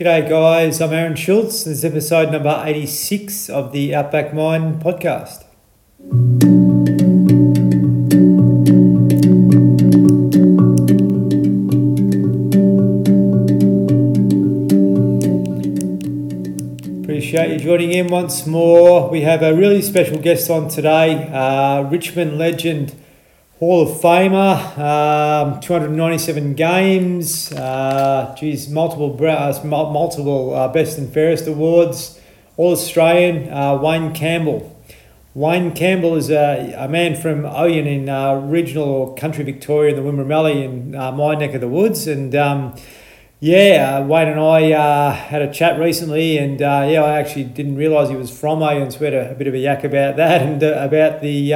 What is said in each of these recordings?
G'day, guys. I'm Aaron Schultz. This is episode number 86 of the Outback Mind podcast. Appreciate you joining in once more. We have a really special guest on today, uh, Richmond legend Hall of Famer, um, 297 games, uh, geez, multiple uh, multiple uh, best and fairest awards, All Australian, uh, Wayne Campbell. Wayne Campbell is a, a man from Ouyen in uh, regional or country Victoria, in the Wimmera Mallee, in uh, my neck of the woods. And um, yeah, uh, Wayne and I uh, had a chat recently, and uh, yeah, I actually didn't realise he was from Ouyen, so we had a, a, bit of a yak about that and uh, about the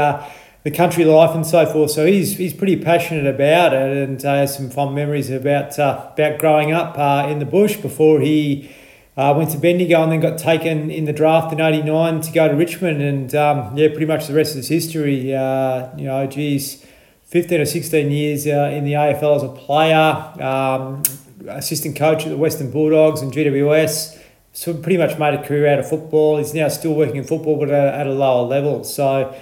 the country life and so forth. So he's, he's pretty passionate about it and uh, has some fond memories about uh, about growing up uh, in the bush before he uh, went to Bendigo and then got taken in the draft in '89 to go to Richmond. And um, yeah, pretty much the rest is history. Uh, you know, geez, 15 or 16 years uh, in the AFL as a player, um, assistant coach at the Western Bulldogs and GWS. So pretty much made a career out of football. He's now still working in football, but at, at a lower level. So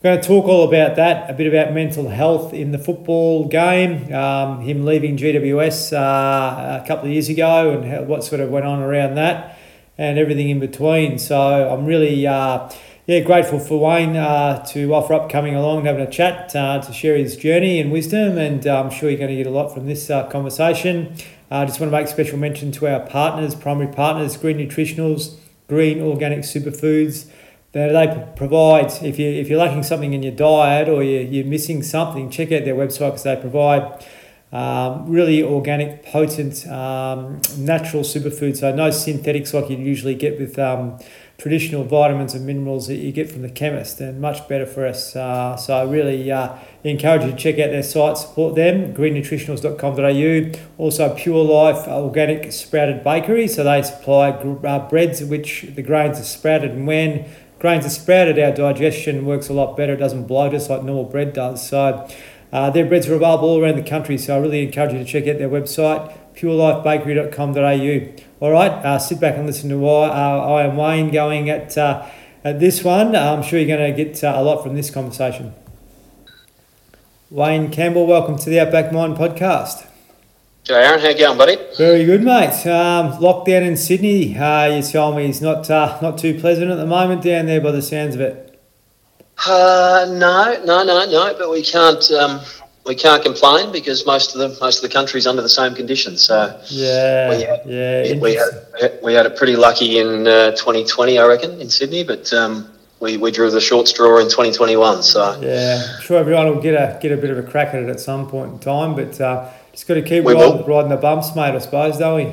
we're going to talk all about that, a bit about mental health in the football game, um, him leaving GWS uh, a couple of years ago, and how, what sort of went on around that, and everything in between. So I'm really, uh, yeah, grateful for Wayne uh, to offer up coming along and having a chat uh, to share his journey and wisdom, and uh, I'm sure you're going to get a lot from this uh, conversation. I just want to make special mention to our partners, primary partners, Green Nutritionals, Green Organic Superfoods that they provide. If you if you're lacking something in your diet or you're, you're missing something, check out their website because they provide um, really organic, potent, um, natural superfoods. So no synthetics like you usually get with um, traditional vitamins and minerals that you get from the chemist, and much better for us. Uh, so I really uh, encourage you to check out their site, support them. Greennutritionals.com.au. Also Pure Life Organic Sprouted Bakery. So they supply uh, breads which the grains are sprouted and when grains are sprouted, our digestion works a lot better. It doesn't bloat us like normal bread does. So uh, their breads are available all around the country. So I really encourage you to check out their website, purelifebakery.com.au. All right, uh, sit back and listen to why uh, I am Wayne going at, uh, at this one. I'm sure you're going to get uh, a lot from this conversation. Wayne Campbell, welcome to the Outback Mind podcast. G'day, Aaron. How you going, buddy? Very good, mate. Um, lockdown in Sydney, uh, you told me, it's not uh, not too pleasant at the moment down there by the sounds of it. Uh, no, no, no, no. But we can't um, we can't complain because most of the most of the country's under the same conditions. So yeah, we had, yeah, we had we had it pretty lucky in 2020, uh, I reckon, in Sydney, but. Um, we, we drew the short straw in 2021. So yeah, I'm sure everyone will get a get a bit of a crack at it at some point in time. But just got to keep riding, riding, the bumps, mate, I suppose, don't we?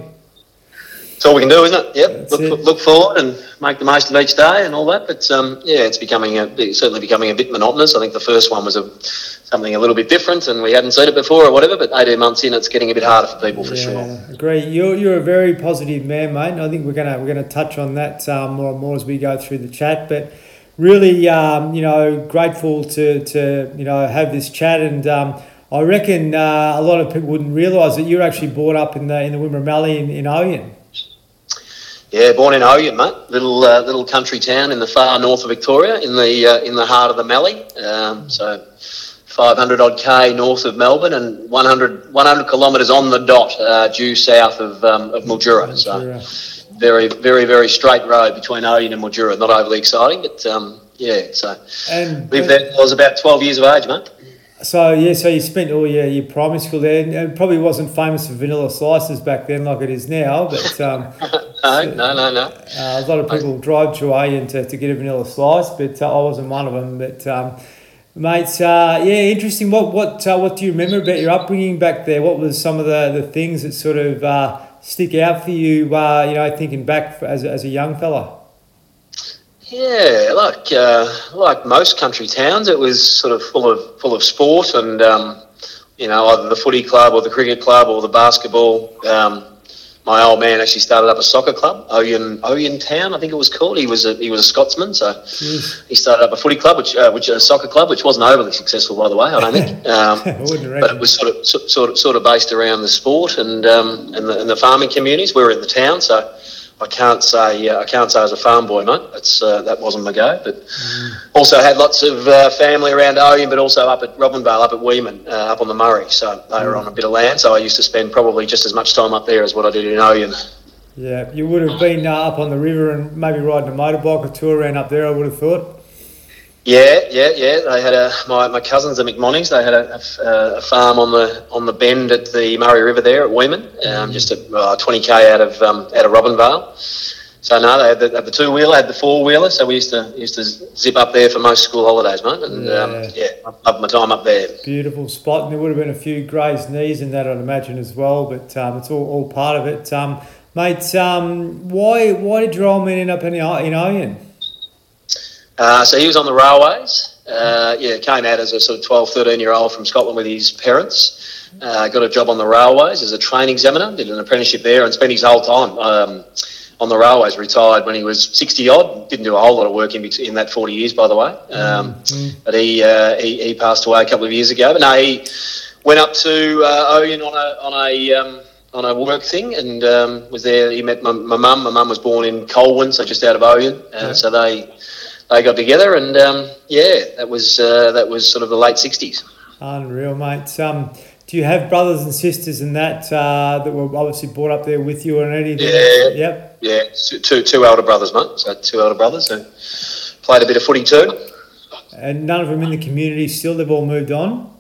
That's all we can do, isn't it? Yep. look, it. look forward and make the most of each day and all that. But um, yeah, it's becoming a, certainly becoming a bit monotonous. I think the first one was a, something a little bit different and we hadn't seen it before or whatever. But 18 months in, it's getting a bit harder for people for yeah, sure. Agree. You're, you're a very positive man, mate. And I think we're gonna we're gonna touch on that um, more and more as we go through the chat. But really, um, you know, grateful to to you know have this chat and. I reckon uh, a lot of people wouldn't realise that you're actually brought up in the in the Wimmera Mallee in, in Ouyen. Yeah, born in Ouyen, mate. Little uh, little country town in the far north of Victoria, in the uh, in the heart of the Mallee. Um, so. 500 odd k north of Melbourne and 100, 100 kilometres on the dot uh, due south of um, of Mildura. So very very very straight road between Ouyen and Mildura. Not overly exciting, but um, yeah. So and, lived there. I was about 12 years of age, mate. So yeah, so you spent all your, your primary school there, and it probably wasn't famous for vanilla slices back then like it is now. But um, no, no, no, no. Uh, a lot of people drive to A to, to get a vanilla slice, but uh, I wasn't one of them. But um, mates, uh, yeah, interesting. What what uh, what do you remember about your upbringing back there? What was some of the, the things that sort of uh, stick out for you? Uh, you know, thinking back as as a young fella. Yeah, like uh, like most country towns, it was sort of full of full of sport and um, you know either the footy club or the cricket club or the basketball. Um, my old man actually started up a soccer club, Ouyen Ouyen Town, I think it was called. He was a he was a Scotsman, so he started up a footy club, which uh, which a soccer club, which wasn't overly successful, by the way. I don't think. Um, I but it was sort of so- sort of sort of based around the sport and um, and, the, and the farming communities. We were in the town, so I can't say uh, I can't say I was a farm boy, mate. That's uh, that wasn't my go. But also had lots of uh, family around Ouyen, but also up at Robinvale, up at Wemen, uh, up on the Murray. So they were on a bit of land. So I used to spend probably just as much time up there as what I did in Ouyen. Yeah, you would have been uh, up on the river and maybe riding a motorbike or two around up there. I would have thought. Yeah, yeah, yeah. They had a my, my cousins, the McMonnies. They had a, a, a farm on the on the bend at the Murray River there at Wemen, um, just at uh, twenty k out of um, out of Robinvale. So no, they had the, the two wheeler, had the four wheeler. So we used to used to zip up there for most school holidays, mate. And um, Yeah. yeah, I loved my time up there. Beautiful spot, and there would have been a few grazed knees in that, I'd imagine as well. But um, it's all, all part of it, um, mate. Um, why why did your old man end up in in Ouyen? Uh, so he was on the railways. Uh, yeah, came out as a sort of 12, 13 year old from Scotland with his parents. Uh, got a job on the railways as a train examiner. Did an apprenticeship there and spent his whole time um, on the railways. Retired when he was 60 odd. Didn't do a whole lot of work in, in that 40 years, by the way. Um, But he, uh, he he passed away a couple of years ago. But no, he went up to uh, Ouyen on a on a um, on a work thing and um, was there. He met my my mum. My mum was born in Colwyn, so just out of Ouyen. Uh, Yeah. So they they got together and um, yeah, that was uh, that was sort of the late 60s. Unreal, mate. Um, do you have brothers and sisters in that uh, that were obviously brought up there with you or anything? Yeah. Yep. Yeah, Two two elder brothers, mate. So two elder brothers who played a bit of footy too. And none of them in the community still. They've all moved on.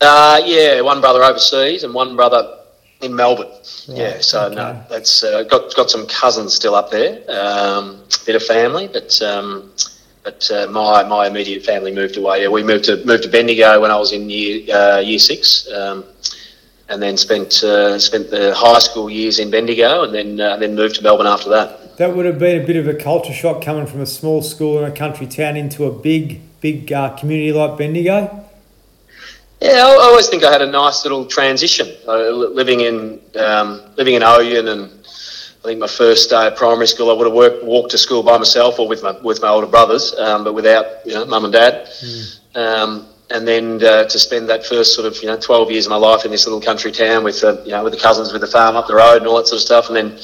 Uh, yeah, one brother overseas and one brother in Melbourne. yeah, so okay. no, that's uh, got got some cousins still up there. Um, bit of family, but um, but uh, my my immediate family moved away. Yeah, we moved to moved to Bendigo when I was in year uh, year six. Um, and then spent uh, spent the high school years in Bendigo, and then uh, then moved to Melbourne after that. That would have been a bit of a culture shock coming from a small school in a country town into a big, big uh, community like Bendigo. Yeah, I I always think I had a nice little transition. Uh, living in um, living in Ouyen, and I think my first day at primary school, I would have worked, walked to school by myself or with my with my older brothers, um, but without you know mum and dad. Um, and then uh, to spend that first sort of you know 12 years of my life in this little country town with the you know with the cousins with the farm up the road and all that sort of stuff, and then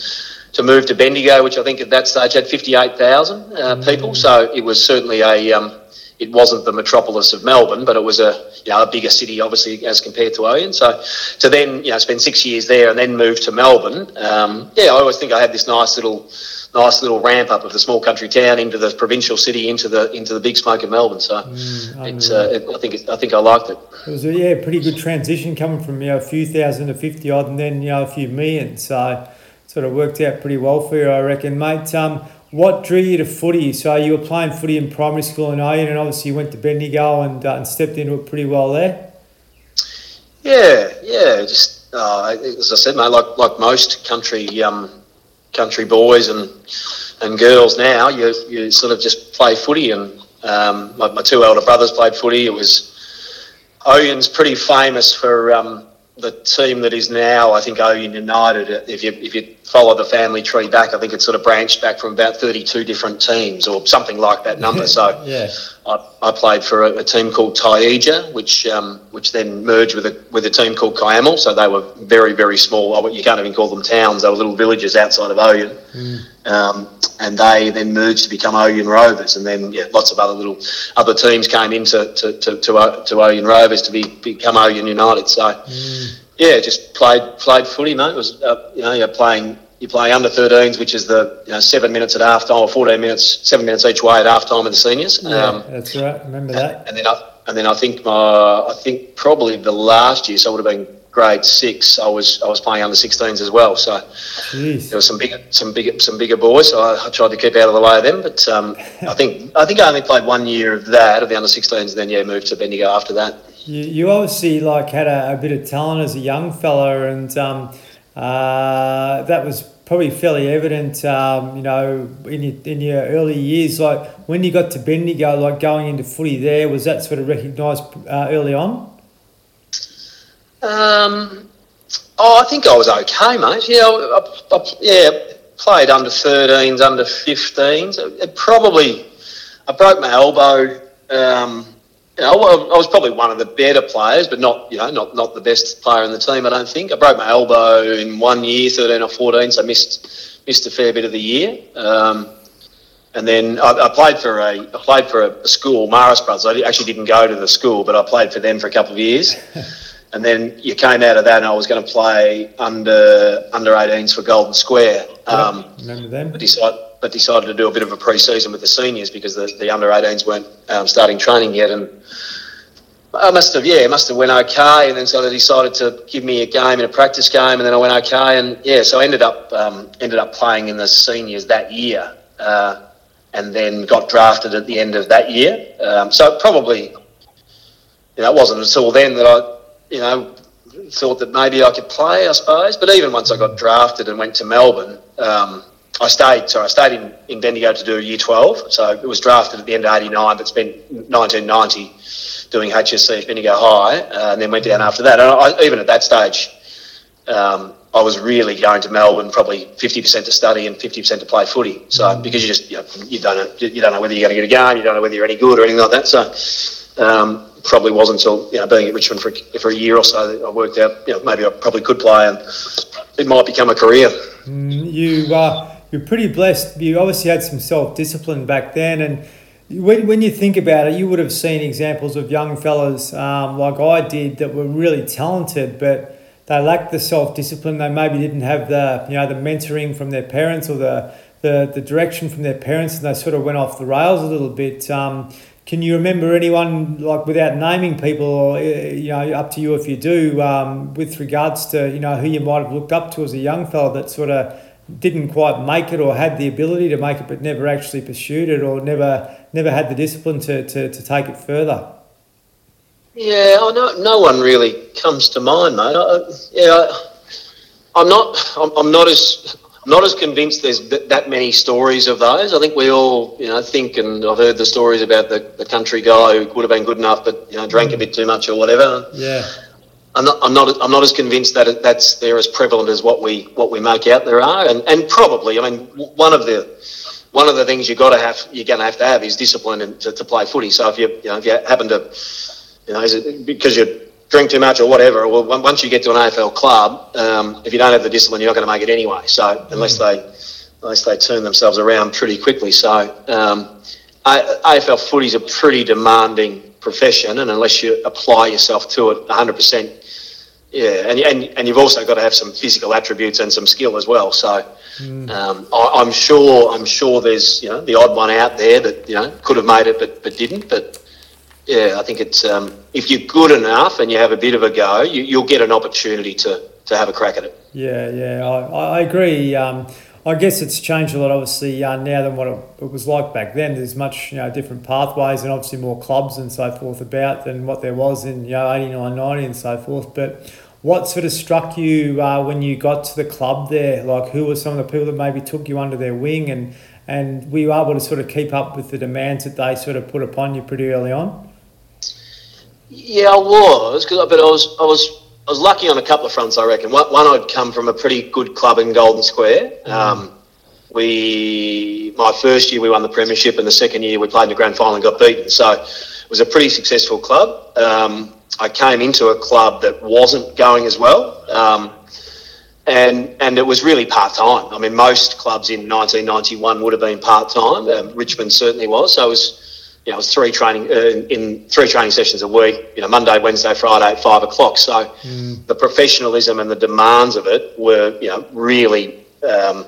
to move to Bendigo, which I think at that stage had 58,000 uh, people. So it was certainly a um, it wasn't the metropolis of Melbourne, but it was a you know a bigger city, obviously as compared to Ouyen. So to then you know spend six years there and then move to Melbourne, um, yeah, I always think I had this nice little nice little ramp up of the small country town into the provincial city into the into the big smoke of Melbourne. So it's uh, it, I think it, I think I liked it. It was a yeah, pretty good transition coming from you know a few thousand to fifty odd, and then you know a few million. So sort of worked out pretty well for you, I reckon, mate. Um, what drew you to footy? So you were playing footy in primary school in Ouyen, and obviously you went to Bendigo and, uh, and stepped into it pretty well there. Yeah, yeah. Just uh, as I said, mate, like like most country um, country boys and and girls now, you you sort of just play footy. And um, my, my two elder brothers played footy. It was Ouyen's pretty famous for um, the team that is now, I think, Ouyen United. If you if you follow the family tree back, I think it sort of branched back from about thirty two different teams or something like that number. So. yeah, I, I played for a, a team called Tiega, which um, which then merged with a with a team called Kiamal. So they were very very small. You can't even call them towns. They were little villages outside of Ouyen, um, and they then merged to become Ouyen Rovers. And then yeah, lots of other little other teams came into to to to, to Ouyen Rovers to be become Ouyen United. So yeah, just played played footy, mate. It was uh, you know you're playing. You play under 13s, which is the you know, seven minutes at half time, or 14 minutes, seven minutes each way at half time of the seniors. yeah, Um, that's right. Remember that? and then I, and then I think my, I think probably the last year, so it would have been grade six. I was I was playing under 16s as well. So Jeez. there was some bigger some bigger some bigger boys. So I, I tried to keep out of the way of them. But um, I think I think I only played one year of that of the under 16s. Then yeah, moved to Bendigo after that. You, you obviously like had a, a bit of talent as a young fella, and um, uh, that was probably fairly evident. Um, you know, in your, in your early years, like when you got to Bendigo, like going into footy there, was that sort of recognised uh, early on? Um, oh, I think I was okay, mate. Yeah, I, I, yeah, played under 13s, under 15s. It, it probably, I broke my elbow. Um, you know, I was probably one of the better players, but not, you know, not, not the best player in the team. I don't think I broke my elbow in one year, 13 or 14, so missed missed a fair bit of the year. Um, and then I, I, played for a I played for a, school, Marist Brothers. I actually didn't go to the school, but I played for them for a couple of years. and then you came out of that, and I was going to play under under 18s for Golden Square. Um, remember them? Decided, but decided to do a bit of a pre-season with the seniors because the, the under 18s weren't um, starting training yet, and I must have yeah, must have went okay, and then so they decided to give me a game in a practice game, and then I went okay, and yeah, so I ended up um, ended up playing in the seniors that year. Uh, and then got drafted at the end of that year. Um, so probably, you know, it wasn't until then that I you know, thought that maybe I could play, I suppose. But even once I got drafted and went to Melbourne, um, I stayed. So I stayed in, in Bendigo to do year 12. So it was drafted at the end of 89, but spent 1990 doing HSC at Bendigo High, uh, and then went down after that. And I, even at that stage, um, I was really going to Melbourne probably 50% to study and 50% to play footy. So mm. because you just you, know, you don't know you don't know whether you're going to get a game, you don't know whether you're any good or anything like that. So um, probably wasn't until you know being at Richmond for, for a year or so that I worked out you know maybe I probably could play and it might become a career. Mm, you uh, you're pretty blessed. You obviously had some self discipline back then, and when, when you think about it, you would have seen examples of young fellas um, like I did that were really talented, but they lacked the self discipline. They maybe didn't have the you know the mentoring from their parents or the the, the direction from their parents, and they sort of went off the rails a little bit. Um, can you remember anyone, like without naming people, or eh, you know, up to you if you do, um, with regards to you know who you might have looked up to as a young fellow that sort of didn't quite make it or had the ability to make it but never actually pursued it or never never had the discipline to, to, to take it further? Yeah, oh, no, no one really comes to mind, mate. I, yeah, I, am not. I'm, I'm, not as not as convinced there's th- that many stories of those. I think we all, you know, think, and I've heard the stories about the, the country guy who would have been good enough, but you know, drank a bit too much or whatever. Yeah. I'm not, I'm not, I'm not as convinced that that's they're as prevalent as what we what we make out there are, and and probably, I mean, one of the one of the things you got to have, you're going to have to have is discipline to, to play footy. So if you, you know, if you happen to, you know, because you drink too much or whatever, well, once you get to an AFL club, um, if you don't have the discipline, you're not going to make it anyway. So unless they unless they turn themselves around pretty quickly, so um, AFL footy is a pretty demanding profession, and unless you apply yourself to it 100 percent. Yeah, and, and and you've also got to have some physical attributes and some skill as well. So, mm. um, I, am sure I'm sure there's you know the odd one out there that you know could have made it but but didn't. But yeah, I think it's um, if you're good enough and you have a bit of a go, you, will get an opportunity to, to have a crack at it. Yeah, yeah, I, I agree. Um, I guess it's changed a lot, obviously, uh, now than what it, was like back then. There's much, you know, different pathways and obviously more clubs and so forth about than what there was in, you know, 89, 90 and so forth. But what sort of struck you uh, when you got to the club there? Like, who were some of the people that maybe took you under their wing and, and were you able to sort of keep up with the demands that they sort of put upon you pretty early on? Yeah, I was, cause, but I was, I was, I was lucky on a couple of fronts. I reckon one, one I'd come from a pretty good club in Golden Square. Mm. Um, we, my first year we won the premiership, and the second year we played in the grand final and got beaten. So it was a pretty successful club. Um, I came into a club that wasn't going as well. Um, and and it was really part time. I mean, most clubs in 1991 would have been part time. Um, Richmond certainly was. So it was you know, it was three training uh, in three training sessions a week. You know, Monday, Wednesday, Friday at five o'clock. So mm. the professionalism and the demands of it were, you know, really um,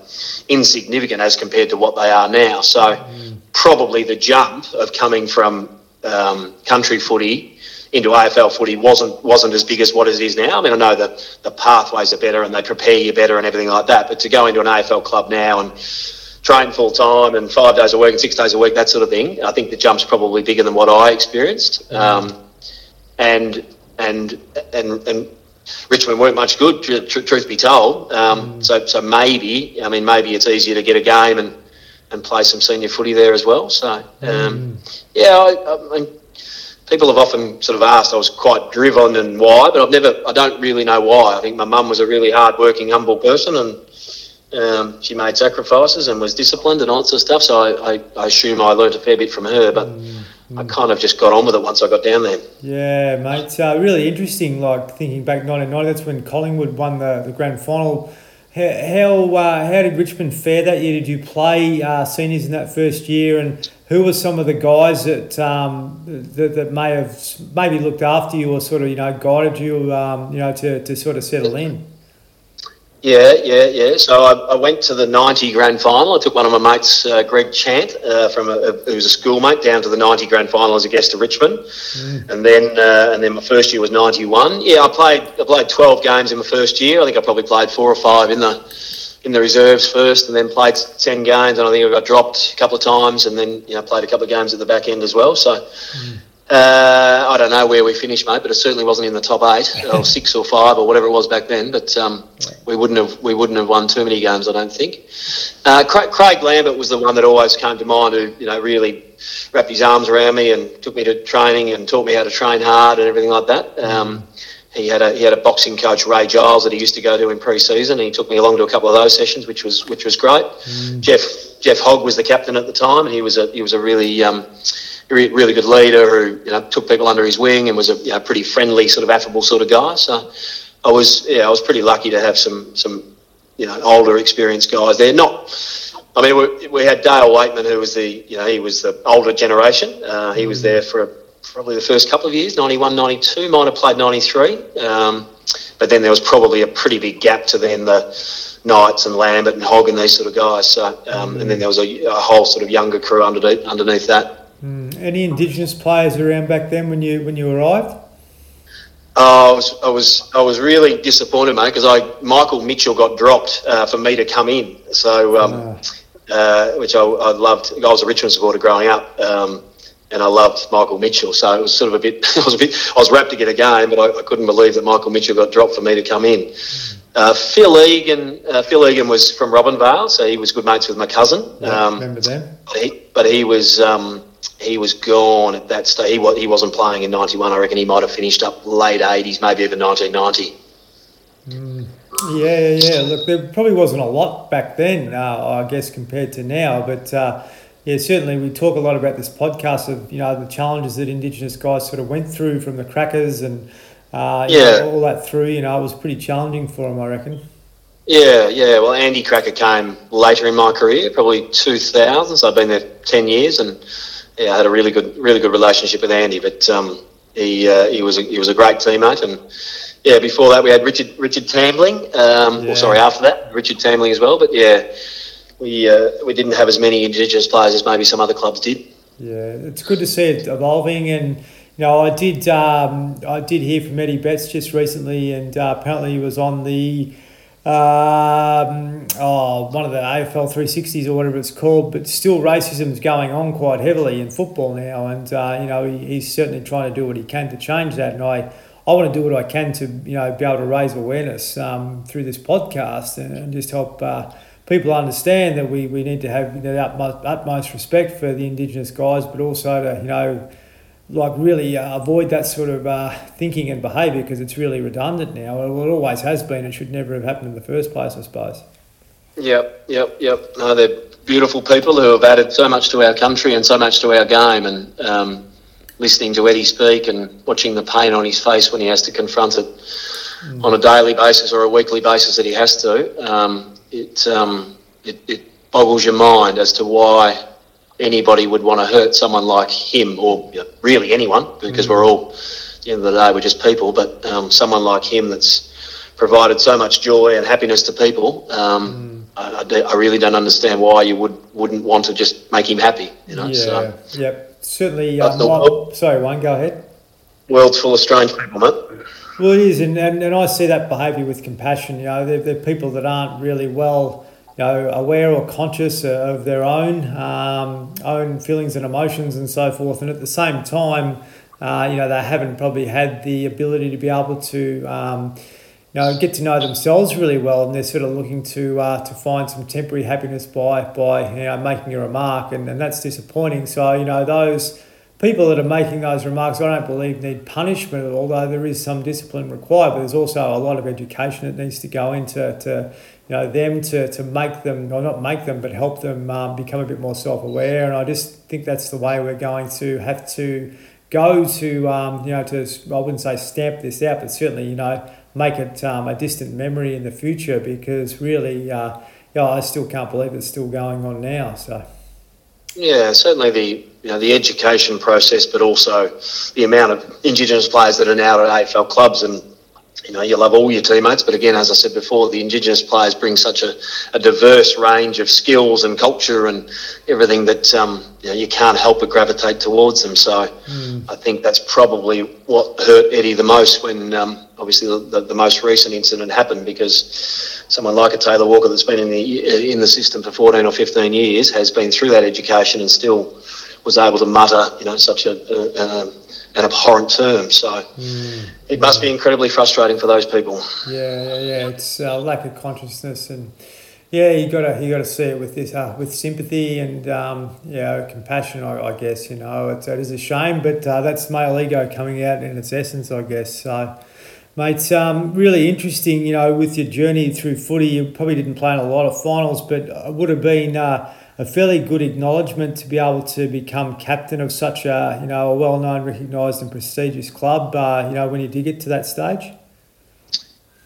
insignificant as compared to what they are now. So mm. probably the jump of coming from um, country footy into AFL footy wasn't wasn't as big as what it is now. I mean, I know that the pathways are better and they prepare you better and everything like that. But to go into an AFL club now and train full time and five days a week and six days a week, that sort of thing. I think the jump's probably bigger than what I experienced. Um, and and and and Richmond weren't much good, tr- tr- truth be told. Um, mm. So so maybe I mean maybe it's easier to get a game and and play some senior footy there as well. So um, mm. yeah, I, I mean, people have often sort of asked. I was quite driven and why, but I've never. I don't really know why. I think my mum was a really hard-working, humble person, and um, she made sacrifices and was disciplined and all that sort of stuff. So I, I, I assume I learnt a fair bit from her, but. Mm. I kind of just got on with it once I got down there. Yeah, mate. It's uh, really interesting. Like thinking back, 1990, that's when Collingwood won the, the grand final. How how, uh, how did Richmond fare that year? Did you play uh, seniors in that first year, and who were some of the guys that um, that, that may have maybe looked after you or sort of you know guided you um, you know to, to sort of settle in? Yeah, yeah, yeah. So I, I, went to the 90 grand final. I took one of my mates, uh, Greg Chant, uh, from a, a, who was a schoolmate, down to the 90 grand final as a guest to Richmond. Mm. And then uh, and then my first year was 91. Yeah, I played I played 12 games in my first year. I think I probably played four or five in the in the reserves first and then played 10 games. And I think I got dropped a couple of times and then, you know, played a couple of games at the back end as well. So, mm. Uh, I don't know where we finished, mate, but it certainly wasn't in the top eight or six or five or whatever it was back then. But um, we wouldn't have we wouldn't have won too many games, I don't think. Uh, Craig, Craig, Lambert was the one that always came to mind, who you know really wrapped his arms around me and took me to training and taught me how to train hard and everything like that. Um, he had a he had a boxing coach Ray Giles that he used to go to in pre-season. and He took me along to a couple of those sessions, which was which was great. Mm. Jeff Jeff Hogg was the captain at the time, and he was a he was a really um, really good leader who you know took people under his wing and was a you know, pretty friendly sort of affable sort of guy. So I was yeah I was pretty lucky to have some some you know older experienced guys there. Not I mean we, we had Dale Weightman who was the you know he was the older generation. Uh, he was mm. there for probably the first couple of years 91 92 might have played 93 um, but then there was probably a pretty big gap to then the Knights and Lambert and Hogg and these sort of guys. So, um, and then there was a, a, whole sort of younger crew underneath, underneath that. Any Indigenous players around back then when you when you arrived? Oh, I was I was I was really disappointed, mate, because I Michael Mitchell got dropped uh, for me to come in. So, um, ah. uh, which I, I, loved. I was a Richmond supporter growing up, um, and I loved Michael Mitchell. So it was sort of a bit. I was a bit. I was rapt to get a game, but I, I couldn't believe that Michael Mitchell got dropped for me to come in. Uh, Phil Egan, uh, Phil Egan was from Robinvale, so he was good mates with my cousin. Yeah, um, remember them? But he, but he was um, he was gone at that stage. He, was, he wasn't playing in 91. I reckon he might have finished up late 80s, maybe even 1990. Mm. Yeah, yeah. Look, there probably wasn't a lot back then, uh, I guess, compared to now. But uh, yeah, certainly we talk a lot about this podcast of you know the challenges that Indigenous guys sort of went through from the Krakouers and uh, yeah, know, all that through. You know, it was pretty challenging for them, I reckon. Yeah, yeah. Well, Andy Krakouer came later in my career, probably 2000. So I've been there 10 years, and yeah, I had a really good, really good relationship with Andy. But um, he uh, he was a, he was a great teammate, and yeah, before that we had Richard Richard Tambling. Um, yeah. well, sorry, after that Richard Tambling as well. But yeah, we uh, we didn't have as many Indigenous players as maybe some other clubs did. Yeah, it's good to see it evolving, and you know, I did um, I did hear from Eddie Betts just recently, and uh, apparently he was on the um, oh, one of the AFL 360s or whatever it's called, but still racism is going on quite heavily in football now, and uh, you know he, he's certainly trying to do what he can to change that, and I. I want to do what I can to you know be able to raise awareness um, through this podcast and, and just help uh, people understand that we, we need to have the utmost, utmost respect for the Indigenous guys, but also to you know like really uh, avoid that sort of uh, thinking and behaviour because it's really redundant now. Well, it always has been. It should never have happened in the first place, I suppose. Yep, yep, yep. No, they're beautiful people who have added so much to our country and so much to our game. And um, listening to Eddie speak and watching the pain on his face when he has to confront it mm. on a daily basis or a weekly basis that he has to, um, it, um, it, it boggles your mind as to why anybody would want to hurt someone like him, or you know, really anyone, because mm we're all, at the end of the day, we're just people. But um, someone like him that's provided so much joy and happiness to people, um, mm. I, I, really don't understand why you would wouldn't want to just make him happy. You know. Yeah. So, yep. Certainly. Um, world, sorry, one. Go ahead. World's full of strange people, mate. Well, it is, and, and, and I see that behaviour with compassion. You know, they're, they're people that aren't really well you know, aware or conscious of their own um, own feelings and emotions and so forth, and at the same time, uh, you know, they haven't probably had the ability to be able to. Um, you know, get to know themselves really well, and they're sort of looking to uh, to find some temporary happiness by by you know making a remark, and, and that's disappointing. So you know those people that are making those remarks, I don't believe need punishment, although there is some discipline required. But there's also a lot of education that needs to go into to you know them to, to make them or not make them, but help them um, become a bit more self aware. And I just think that's the way we're going to have to go to um, you know to I wouldn't say stamp this out, but certainly you know make it um, a distant memory in the future because really, uh, you know, I still can't believe it's still going on now. So. Yeah, certainly the you know the education process, but also the amount of Indigenous players that are now at AFL clubs, and you know you love all your teammates, but again, as I said before, the Indigenous players bring such a, a diverse range of skills and culture and everything that um, you know you can't help but gravitate towards them. So mm. I think that's probably what hurt Eddie the most when um, obviously the, the, the, most recent incident happened because someone like a Taylor Walker that's been in the in the system for 14 or 15 years has been through that education and still was able to mutter, you know, such a, a, a an abhorrent term. So mm, it must be incredibly frustrating for those people. Yeah, yeah, yeah. It's a lack of consciousness and. Yeah, you gotta you gotta see it with this uh, with sympathy and um, yeah compassion. I, I guess you know it's, it is a shame, but uh, that's male ego coming out in its essence, I guess. So, Mate, um, really interesting, you know, with your journey through footy. You probably didn't play in a lot of finals, but it would have been uh, a fairly good acknowledgement to be able to become captain of such a, you know, a well-known, recognised and prestigious club, uh, you know, when you did get to that stage?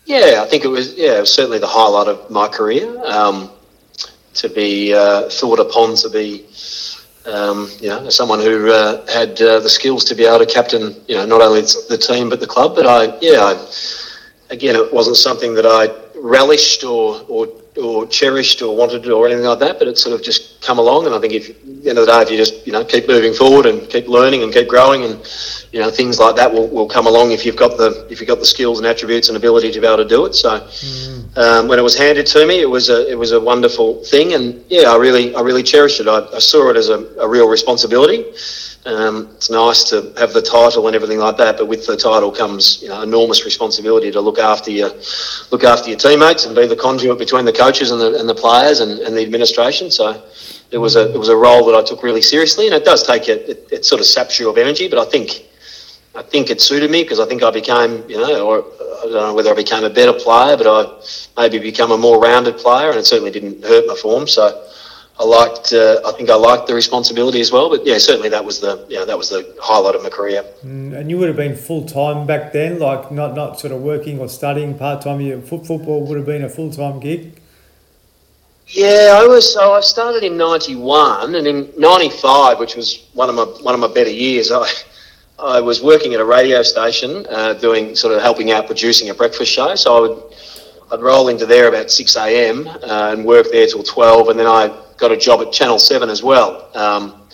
Yeah, I think it was, yeah, it was certainly the highlight of my career. Um, to be uh, thought upon to be um, you know, someone who uh, had uh, the skills to be able to captain, you know, not only the team but the club. But I, yeah, I, again, it wasn't something that I relished or, or or cherished or wanted or anything like that, but it's sort of just come along. And I think if at the end of the day, if you just you know keep moving forward and keep learning and keep growing, and you know things like that will, will come along if you've got the if you've got the skills and attributes and ability to be able to do it. So mm. um, when it was handed to me, it was a it was a wonderful thing, and yeah, I really I really cherished it. I, I saw it as a, a real responsibility. Um, it's nice to have the title and everything like that, but with the title comes you know, enormous responsibility to look after your look after your teammates and be the conduit between the coaches and the, and the players and, and the administration. So it was a it was a role that I took really seriously, and it does take it, it, it sort of saps you of energy, but I think I think it suited me because I think I became you know or I don't know whether I became a better player, but I maybe become a more rounded player, and it certainly didn't hurt my form. So I liked. Uh, I think I liked the responsibility as well. But yeah, certainly that was the yeah that was the highlight of my career. Mm, and you would have been full time back then, like not not sort of working or studying part time. Your football would have been a full time gig. Yeah, I was. So I started in '91, and in '95, which was one of my one of my better years, I I was working at a radio station, uh, doing sort of helping out producing a breakfast show. So I would I'd roll into there about 6 a.m. Uh, and work there till 12, and then I got a job at Channel 7 as well. Um,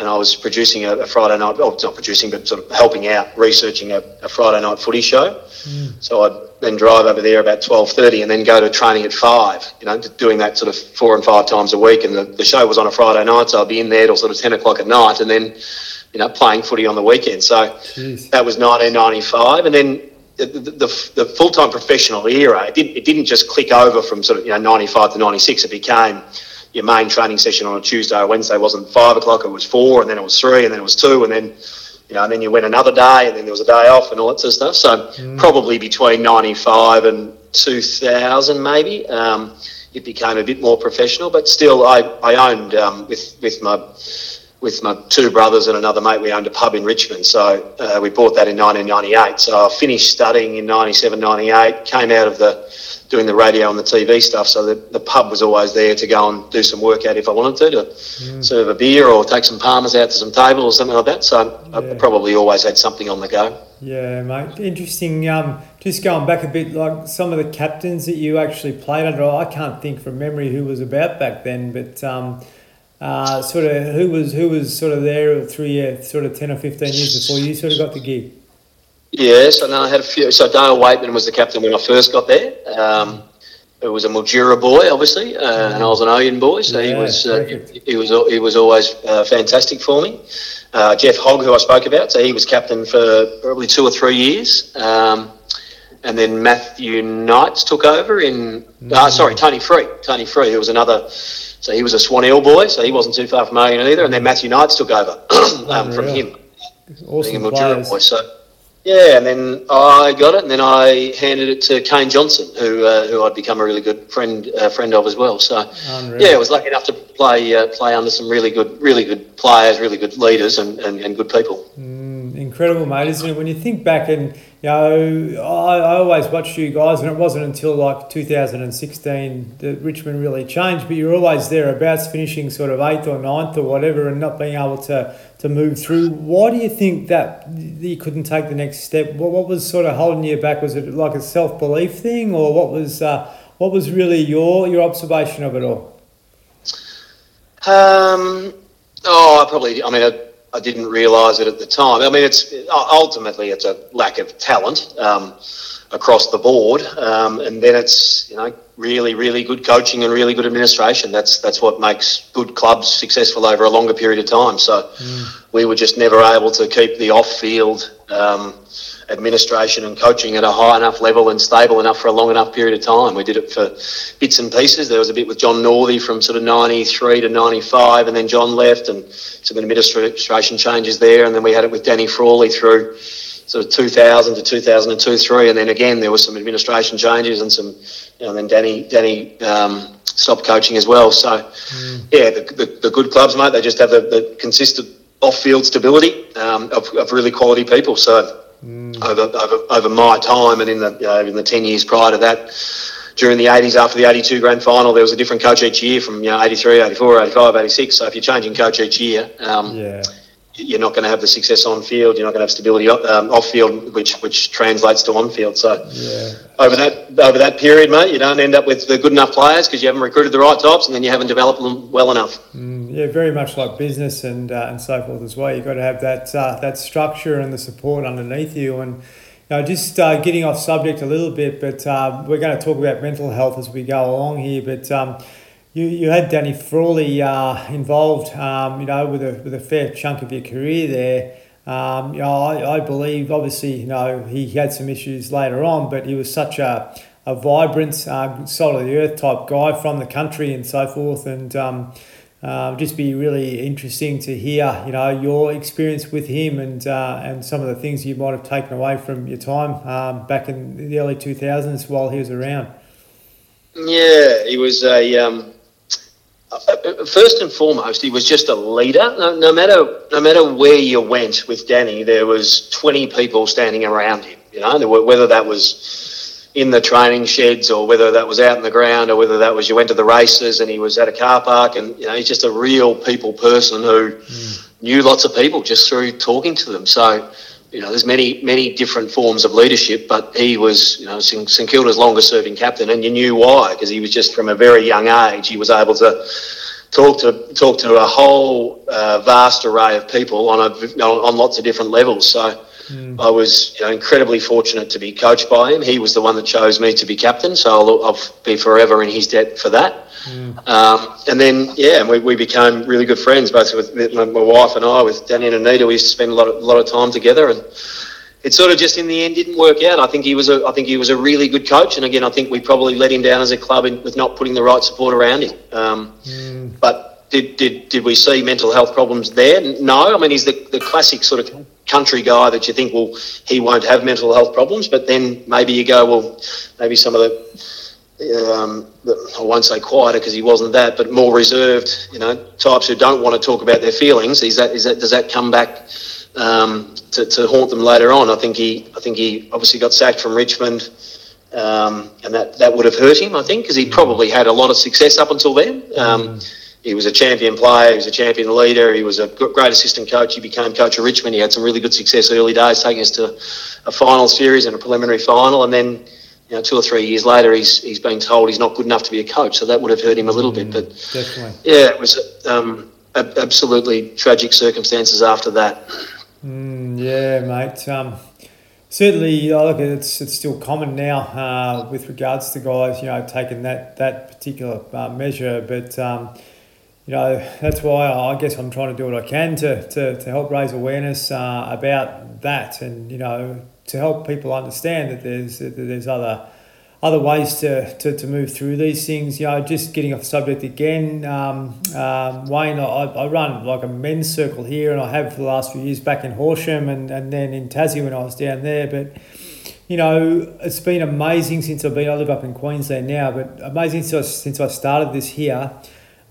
and I was producing a, a Friday night, oh, not producing, but sort of helping out, researching a, a Friday night footy show. Mm. So I'd then drive over there about 12.30 and then go to training at 5, you know, doing that sort of four and five times a week. And the, the show was on a Friday night, so I'd be in there till sort of 10 o'clock at night and then, you know, playing footy on the weekend. So Jeez. that was 1995. And then the, the, the, the full-time professional era, it, did, it didn't just click over from sort of, you know, 95 to 96. It became your main training session on a Tuesday or Wednesday wasn't five o'clock, it was four, and then it was three, and then it was two, and then you know, and then you went another day, and then there was a day off, and all that sort of stuff. So mm. probably between '95 and 2000, maybe, um, it became a bit more professional. But still, I I owned um, with with my with my two brothers and another mate, we owned a pub in Richmond. So uh, we bought that in 1998. So I finished studying in 97, 98, came out of the doing the radio and the TV stuff. So the, the pub was always there to go and do some work at if I wanted to, to mm. serve a beer or take some palmers out to some table or something like that. So yeah. I probably always had something on the go. Yeah, mate. Interesting. Um, just going back a bit, like some of the captains that you actually played under, I can't think from memory who was about back then, but um, uh, sort of who was who was sort of there through your sort of ten or fifteen years before you sort of got the gig. Yes, I know I had a few. So Dale Weightman was the captain when I first got there. Um, it was a Mildura boy, obviously, uh, and I was an Ouyen boy, so yeah, he was uh, he, was he was always uh, fantastic for me. Uh, Jeff Hogg, who I spoke about, so he was captain for probably two or three years, um, and then Matthew Knights took over in. Uh, mm. sorry, Tony Free. Tony Free, who was another So he was a Swan Hill boy, so he wasn't too far from Argon either. And then Matthew Knights took over um, from him. Awesome being a Mildura boy. So yeah, and then I got it, and then I handed it to Kane Johnson, who uh, who I'd become a really good friend uh, friend of as well. So Unreal. yeah, I was lucky enough to play uh, play under some really good really good players, really good leaders, and, and, and good people. Incredible, mate, isn't it? When you think back and you know, I, I always watched you guys, and it wasn't until like 2016 that Richmond really changed. But you're always thereabouts, finishing sort of eighth or ninth or whatever, and not being able to to move through. Why do you think that you couldn't take the next step? What, what was sort of holding you back? Was it like a self belief thing, or what was uh, what was really your your observation of it all? Um, oh, I probably. I mean. I, I didn't realise it at the time. I mean, it's ultimately it's a lack of talent um, across the board, um, and then it's you know really really good coaching and really good administration. That's that's what makes good clubs successful over a longer period of time. So mm. we were just never able to keep the off field. Um, administration and coaching at a high enough level and stable enough for a long enough period of time. We did it for bits and pieces. There was a bit with John Northey from sort of 93 to 95, and then John left, and some administration changes there. And then we had it with Danny Frawley through sort of 2000 to 2002, 3, and then again there was some administration changes and some, you know, and then Danny Danny um, stopped coaching as well. So, mm. yeah, the, the, the, good clubs, mate, they just have the, the consistent off-field stability um, of, of really quality people. So mm. over, over, over my time and in the you know, in the ten years prior to that. During the 80s, after the 82 grand final, there was a different coach each year from you know 83, 84, 85, 86. So if you're changing coach each year, um, yeah you're not going to have the success on field. You're not going to have stability um, off field, which which translates to on field. So yeah. over that over that period, mate, you don't end up with the good enough players because you haven't recruited the right types, and then you haven't developed them well enough. Mm, yeah, very much like business and uh, and so forth as well. You've got to have that uh, that structure and the support underneath you and. Know, just uh, getting off subject a little bit, but uh, we're going to talk about mental health as we go along here. But um, you, you had Danny Frawley uh, involved, um, you know, with a, with a fair chunk of your career there. Um, you know, I, I believe, obviously, you know, he had some issues later on, but he was such a, a vibrant, uh, solid the earth type guy from the country and so forth. And um, uh, just be really interesting to hear, you know, your experience with him and uh, and some of the things you might have taken away from your time um, back in the early 2000s while he was around. Yeah, he was a um, first and foremost, he was just a leader. No, no, matter no matter where you went with Danny, there was twenty people standing around him. You know, were, whether that was in the training sheds or whether that was out in the ground or whether that was you went to the races and he was at a car park and you know he's just a real people person who mm. knew lots of people just through talking to them. So you know, there's many many different forms of leadership, but he was, you know, St Kilda's longest serving captain, and you knew why because he was just from a very young age he was able to talk to talk to a whole uh, vast array of people on a on, lots of different levels. So. Mm. I was you know, incredibly fortunate to be coached by him. He was the one that chose me to be captain, so I'll, I'll be forever in his debt for that. Mm. Um, and then, yeah, we, we became really good friends, both with my, my, wife and I, with Danny and Anita. We used to spend a lot of, a lot of time together, and it sort of just in the end didn't work out. I think he was a, I think he was a really good coach, and again, I think we probably let him down as a club in, with not putting the right support around him. Um, mm. But did, did did we see mental health problems there? No, I mean he's the, the classic sort of country guy that you think, well, he won't have mental health problems, but then maybe you go, well, maybe some of the um, I won't say quieter because he wasn't that, but more reserved, you know, types who don't want to talk about their feelings. Is that is that does that come back um, to, to haunt them later on? I think he I think he obviously got sacked from Richmond, um, and that that would have hurt him. I think because he probably had a lot of success up until then. Um, he was a champion player. He was a champion leader. He was a great assistant coach. He became coach of Richmond. He had some really good success early days, taking us to a final series and a preliminary final, and then you know, two or three years later, he's he's been told he's not good enough to be a coach. So that would have hurt him a little mm, bit. But definitely. yeah, it was um, absolutely tragic circumstances after that. Mm, yeah, mate. Um, certainly, I look, it's it's still common now uh, with regards to guys, you know, taking that that particular uh, measure, but. Um, you know, that's why I guess I'm trying to do what I can to, to, to help raise awareness uh, about that and, you know, to help people understand that there's that there's other other ways to, to, to move through these things. You know, just getting off the subject again, um, um, Wayne, I, I run like a men's circle here, and I have for the last few years back in Horsham and, and then in Tassie when I was down there. But, you know, it's been amazing since I've been, I live up in Queensland now, but amazing since I, since I started this here.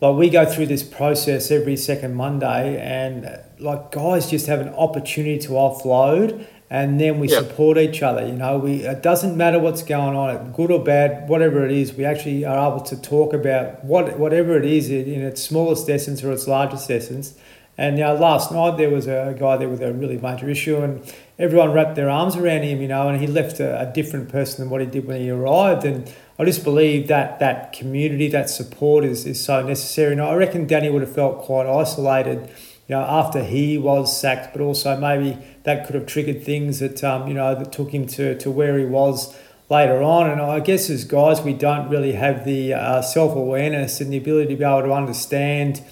Like, we go through this process every second Monday, and like, guys just have an opportunity to offload and then we yep. support each other. You know, we it doesn't matter what's going on, good or bad, whatever it is. We actually are able to talk about what whatever it is in its smallest essence or its largest essence. And you know, last night there was a guy there with a really major issue, and everyone wrapped their arms around him. You know, and he left a, a different person than what he did when he arrived. And I just believe that that community, that support is, is so necessary. And I reckon Danny would have felt quite isolated you know, after he was sacked, but also maybe that could have triggered things that, um, you know, that took him to, to where he was later on. And I guess as guys, we don't really have the uh, self awareness and the ability to be able to understand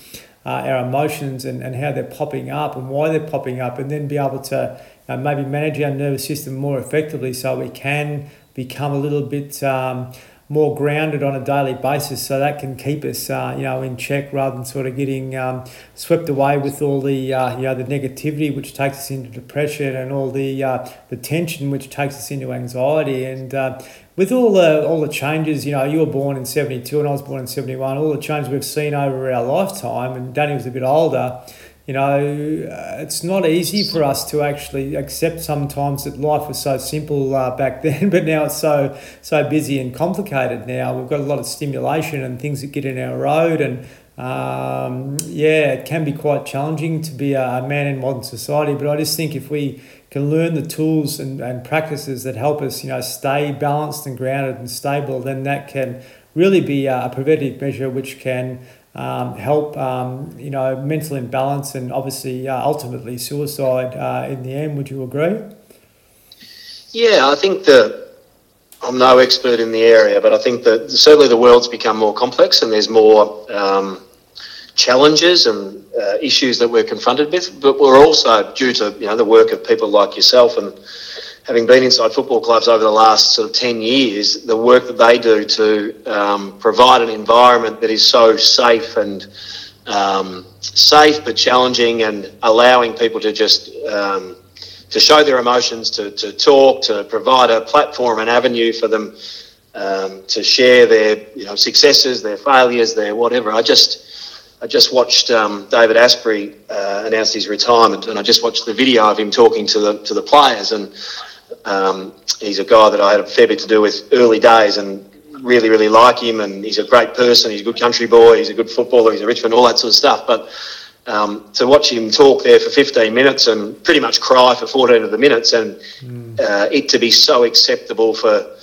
uh, our emotions and, and how they're popping up and why they're popping up, and then be able to uh, maybe manage our nervous system more effectively so we can become a little bit. Um, more grounded on a daily basis, so that can keep us, uh, you know, in check rather than sort of getting um, swept away with all the, uh, you know, the negativity which takes us into depression and all the uh, the tension which takes us into anxiety. And uh, with all the all the changes, you know, you were born in seventy two and I was born in seventy one. All the changes we've seen over our lifetime, and Danny was a bit older you know, uh, it's not easy for us to actually accept sometimes that life was so simple uh, back then, but now it's so so busy and complicated. Now we've got a lot of stimulation and things that get in our road, and um, yeah, it can be quite challenging to be a, man in modern society. But I just think if we can learn the tools and, and practices that help us, you know, stay balanced and grounded and stable, then that can really be a preventive measure which can um, help, um, you know, mental imbalance and obviously uh, ultimately suicide uh, in the end. Would you agree? Yeah, I think that I'm no expert in the area, but I think that certainly the world's become more complex and there's more um, challenges and uh, issues that we're confronted with. But we're also due to you know the work of people like yourself and having been inside football clubs over the last sort of 10 years, the work that they do to um, provide an environment that is so safe and um, safe but challenging and allowing people to just um, to show their emotions, to, to talk, to provide a platform, an avenue for them um, to share their you know successes, their failures, their whatever. I just I just watched um, David Astbury uh, announce his retirement, and I just watched the video of him talking to the to the players, and um, he's a guy that I had a fair bit to do with early days and really, really like him. And he's a great person. He's a good country boy. He's a good footballer. He's a Richmond, all that sort of stuff. But um, to watch him talk there for 15 minutes and pretty much cry for 14 of the minutes and mm. uh, it to be so acceptable for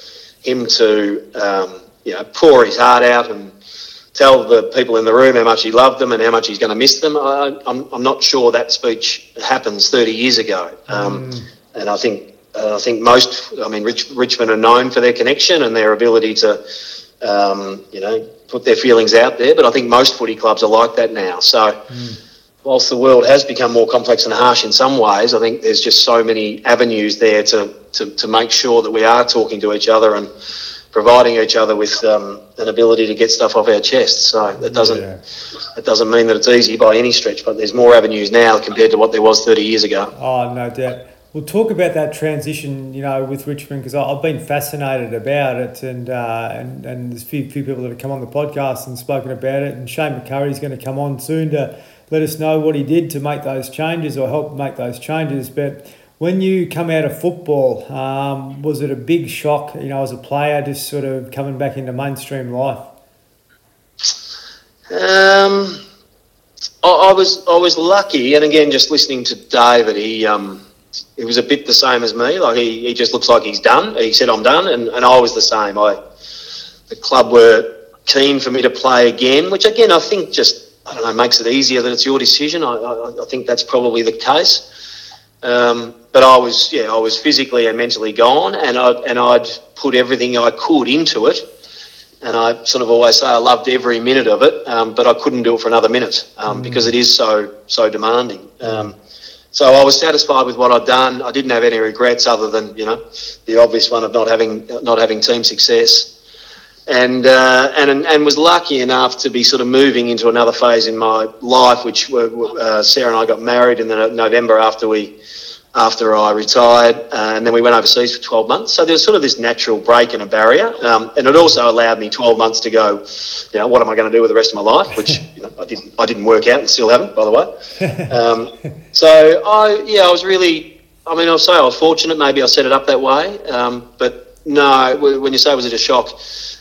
him to, um, you know, pour his heart out and tell the people in the room how much he loved them and how much he's going to miss them. I, am I'm, I'm not sure that speech happens 30 years ago. Um, mm. And I think uh, I think most, I mean, Rich, Richmond are known for their connection and their ability to, um, you know, put their feelings out there. But I think most footy clubs are like that now. So, mm. whilst the world has become more complex and harsh in some ways, I think there's just so many avenues there to, to, to make sure that we are talking to each other and providing each other with um, an ability to get stuff off our chest. So that doesn't yeah. that doesn't mean that it's easy by any stretch, but there's more avenues now compared to what there was 30 years ago. Oh, no doubt. We'll talk about that transition, you know, with Richmond because I've been fascinated about it, and uh, and and there's a few, few people that have come on the podcast and spoken about it. And Shane McCurry is going to come on soon to let us know what he did to make those changes or help make those changes. But when you come out of football, um, was it a big shock, you know, as a player, just sort of coming back into mainstream life? Um, I, I was I was lucky, and again, just listening to David, he um he was a bit the same as me. Like he, he just looks like he's done. He said I'm done, and, and I was the same. I the club were keen for me to play again, which again I think just I don't know makes it easier that it's your decision. I, I, I think that's probably the case. Um, but I was yeah I was physically and mentally gone, and I and I'd put everything I could into it. And I sort of always say I loved every minute of it, um, but I couldn't do it for another minute um, mm. because it is so so demanding. So I was satisfied with what I'd done. I didn't have any regrets other than you know the obvious one of not having not having team success. and uh, and and was lucky enough to be sort of moving into another phase in my life, which were, uh, Sarah and I got married in the November after we after I retired, uh, and then we went overseas for 12 months. So there was sort of this natural break and a barrier, um, and it also allowed me 12 months to go. You know, what am I going to do with the rest of my life? Which you know, I didn't I didn't work out and still haven't, by the way. Um, so I yeah I was really I mean I'll say I was fortunate. Maybe I set it up that way, um, but no, when you say was it a shock?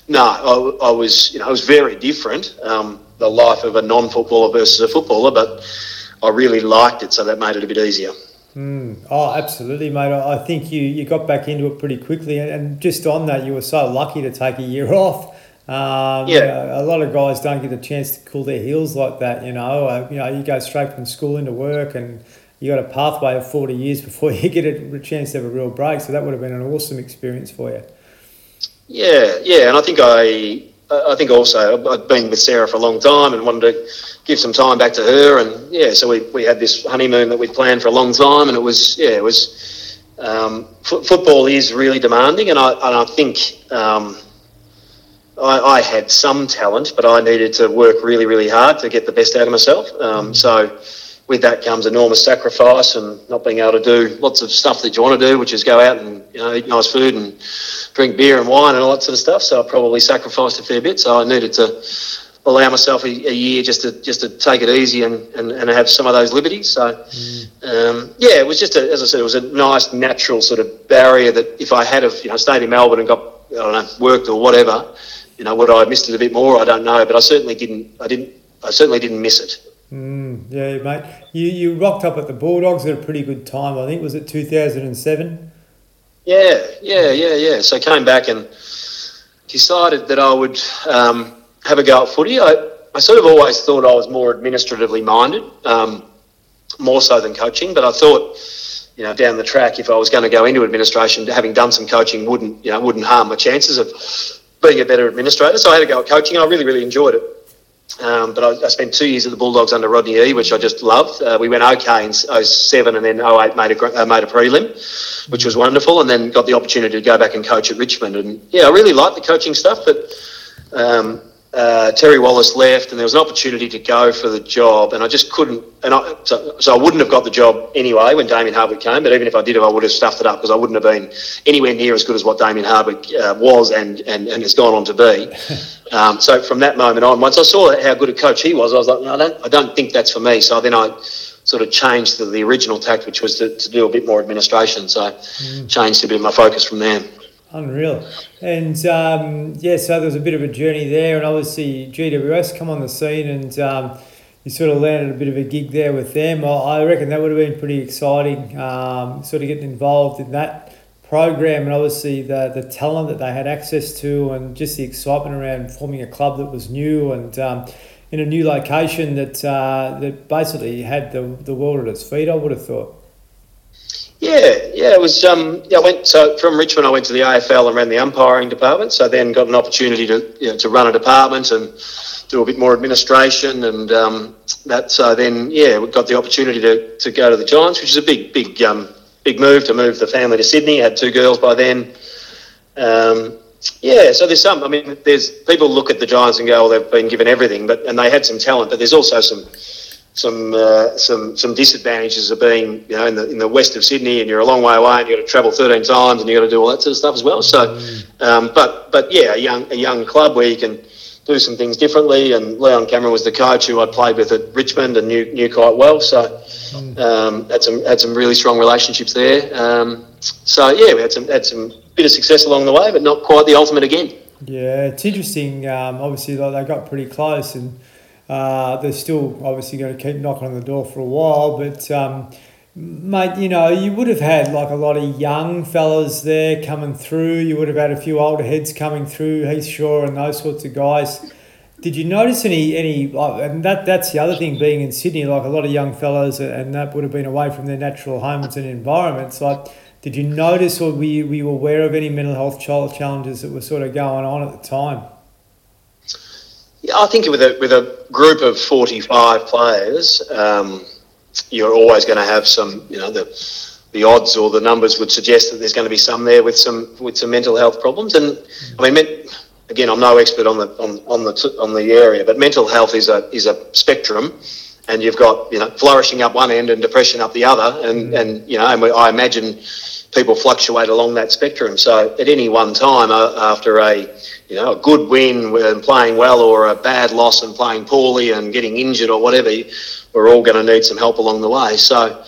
No, I, I, was, you know, it was very different. Um, the life of a non-footballer versus a footballer, but I really liked it, so that made it a bit easier. Mm. Oh, absolutely, mate. I think you, you got back into it pretty quickly, and just on that, you were so lucky to take a year off. Um, yeah. You know, a lot of guys don't get the chance to cool their heels like that. You know, uh, you know, you go straight from school into work, and you got a pathway of forty years before you get a chance to have a real break. So that would have been an awesome experience for you. Yeah, yeah, and I think I, I think also I'd been with Sarah for a long time and wanted to give some time back to her, and yeah, so we, we had this honeymoon that we'd planned for a long time, and it was yeah, it was um, f- football is really demanding, and I and I think um, I, I, had some talent, but I needed to work really really hard to get the best out of myself. Um, so with that comes enormous sacrifice and not being able to do lots of stuff that you want to do, which is go out and you know eat nice food and drink beer and wine and all that sort of stuff. So I probably sacrificed a fair bit. So I needed to allow myself a, a year just to just to take it easy and, and, and have some of those liberties. So mm. um, yeah, it was just a, as I said, it was a nice natural sort of barrier that if I had have you know stayed in Melbourne and got I don't know worked or whatever, you know, would I have missed it a bit more? I don't know, but I certainly didn't. I didn't. I certainly didn't miss it. Mm, yeah, mate. You you rocked up at the Bulldogs at a pretty good time. I think was it two thousand and seven. Yeah, yeah, yeah, yeah. So I came back and decided that I would um, have a go at footy. I, I sort of always thought I was more administratively minded, um, more so than coaching. But I thought, you know, down the track, if I was going to go into administration, having done some coaching wouldn't, you know, wouldn't harm my chances of being a better administrator. So I had a go at coaching. I really, really enjoyed it. Um, but I, I, spent two years at the Bulldogs under Rodney E, which I just loved. Uh, we went okay in 07 and then 08 made a, uh, made a prelim, which was wonderful, and then got the opportunity to go back and coach at Richmond. And yeah, I really liked the coaching stuff, but um, uh, Terry Wallace left, and there was an opportunity to go for the job, and I just couldn't. And I, so, so I wouldn't have got the job anyway when Damien Hardwick came. But even if I did have, I would have stuffed it up because I wouldn't have been anywhere near as good as what Damien Hardwick uh, was and, and and has gone on to be. um, so from that moment on, once I saw how good a coach he was, I was like, no, I don't, I don't think that's for me. So then I sort of changed to the original tact, which was to, to do a bit more administration. So mm. changed a bit of my focus from there. Unreal. And um, yeah, so there was a bit of a journey there, and obviously GWS come on the scene, and um, you sort of landed a bit of a gig there with them. I reckon that would have been pretty exciting, um, sort of getting involved in that program, and obviously the the talent that they had access to, and just the excitement around forming a club that was new and um, in a new location that uh, that basically had the the world at its feet. I would have thought. Yeah, yeah, it was. Um, yeah, I went so from Richmond. I went to the AFL and ran the umpiring department. So then got an opportunity to you know, to run a department and do a bit more administration and um, that. So then, yeah, we got the opportunity to, to go to the Giants, which is a big, big, um, big move to move the family to Sydney. Had two girls by then. Um, yeah, so there's some. I mean, there's people look at the Giants and go, "Well, they've been given everything," but and they had some talent, but there's also some some uh, some some disadvantages of being you know in the in the west of Sydney and you're a long way away and you've got to travel 13 times and you've got to do all that sort of stuff as well. So, um, but but yeah, a young a young club where you can do some things differently. And Leon Cameron was the coach who I played with at Richmond and knew knew quite well. So um, had some had some really strong relationships there. Um, so yeah, we had some had some bit of success along the way, but not quite the ultimate again. Yeah, it's interesting. Um, obviously, like they got pretty close and uh, they're still obviously going to keep knocking on the door for a while, but um, mate, you know, you would have had like a lot of young fellas there coming through. You would have had a few older heads coming through, Heath Shaw and those sorts of guys. Did you notice any any and that that's the other thing being in Sydney, like a lot of young fellas, and that would have been away from their natural homes and environments. Like, did you notice or were you, were you aware of any mental health challenges that were sort of going on at the time? Yeah, I think with a with a group of forty five players, um, you're always going to have some. You know, the the odds or the numbers would suggest that there's going to be some there with some with some mental health problems. And I mean, again, I'm no expert on the on, on the on the area, but mental health is a is a spectrum, and you've got you know flourishing up one end and depression up the other, and mm. and you know, and I imagine people fluctuate along that spectrum. So at any one time, uh, after a you know a good win and playing well, or a bad loss and playing poorly and getting injured or whatever, we're all going to need some help along the way. So.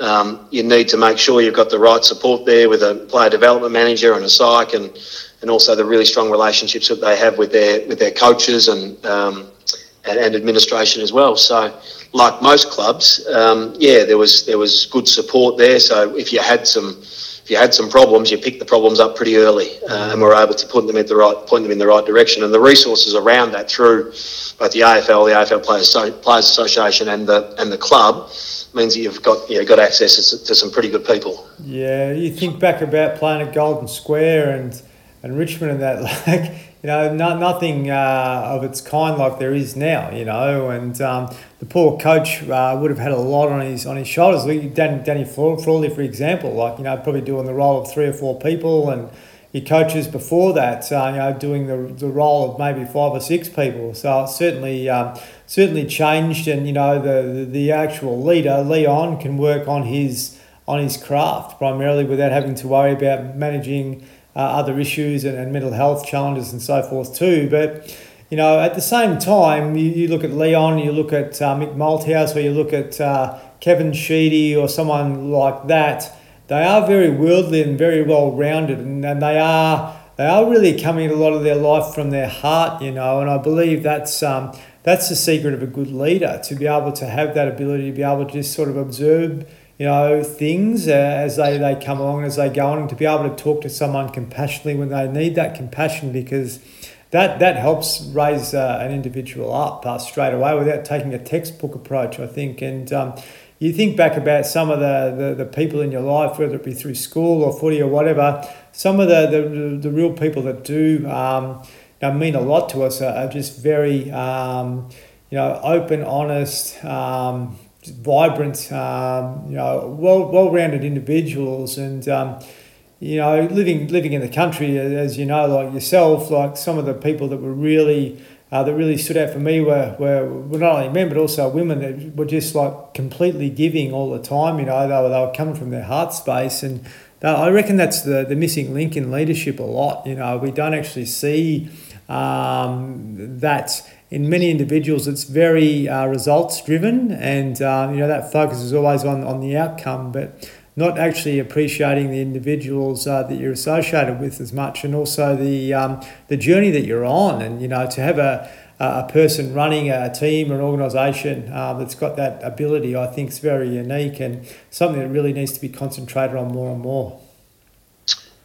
Um, you need to make sure you've got the right support there with a player development manager and a psych and and also the really strong relationships that they have with their with their coaches and um, and, administration as well. So, like most clubs, um, yeah, there was there was good support there. So if you had some if you had some problems, you picked the problems up pretty early, uh, and were able to put them in the right point them in the right direction. And the resources around that through both the AFL, the AFL Players Players Association, and the and the club means that you've got you know, got access to, to some pretty good people. Yeah, you think back about playing at Golden Square and and Richmond and that, like, you know, no, nothing uh, of its kind like there is now, you know. And um, the poor coach uh, would have had a lot on his on his shoulders. Danny, Danny Frawley, for example, like, you know, probably doing the role of three or four people and your coaches before that, uh, you know, doing the, the role of maybe five or six people. So it certainly, um, certainly changed. And, you know, the, the, the actual leader, Leon, can work on his on his craft primarily without having to worry about managing uh, other issues and, and mental health challenges and so forth too. But you know, at the same time, you, you look at Leon, you look at uh, Mick Malthouse, or you look at uh, Kevin Sheedy or someone like that. They are very worldly and very well rounded, and, and they are they are really coming a lot of their life from their heart, you know. And I believe that's um, that's the secret of a good leader to be able to have that ability to be able to just sort of observe you know, things as they, they come along, as they go on, and to be able to talk to someone compassionately when they need that compassion because that, that helps raise uh, an individual up uh, straight away without taking a textbook approach, I think. And um, you think back about some of the, the, the, people in your life, whether it be through school or footy or whatever, some of the, the, the real people that do um, mean a lot to us are, are just very, um, you know, open, honest, um, vibrant, um, you know, well well rounded individuals, and um, you know, living living in the country, as you know, like yourself, like some of the people that were really uh, that really stood out for me were, were, were not only men but also women that were just like completely giving all the time. You know, they were, they were coming from their heart space, and I reckon that's the the missing link in leadership a lot. You know, we don't actually see um, that in many individuals, it's very uh, results driven, and uh, you know that focus is always on, on the outcome, but not actually appreciating the individuals uh, that you're associated with as much, and also the um, the journey that you're on, and you know to have a a person running a team or an organisation uh, that's got that ability, I think is very unique and something that really needs to be concentrated on more and more.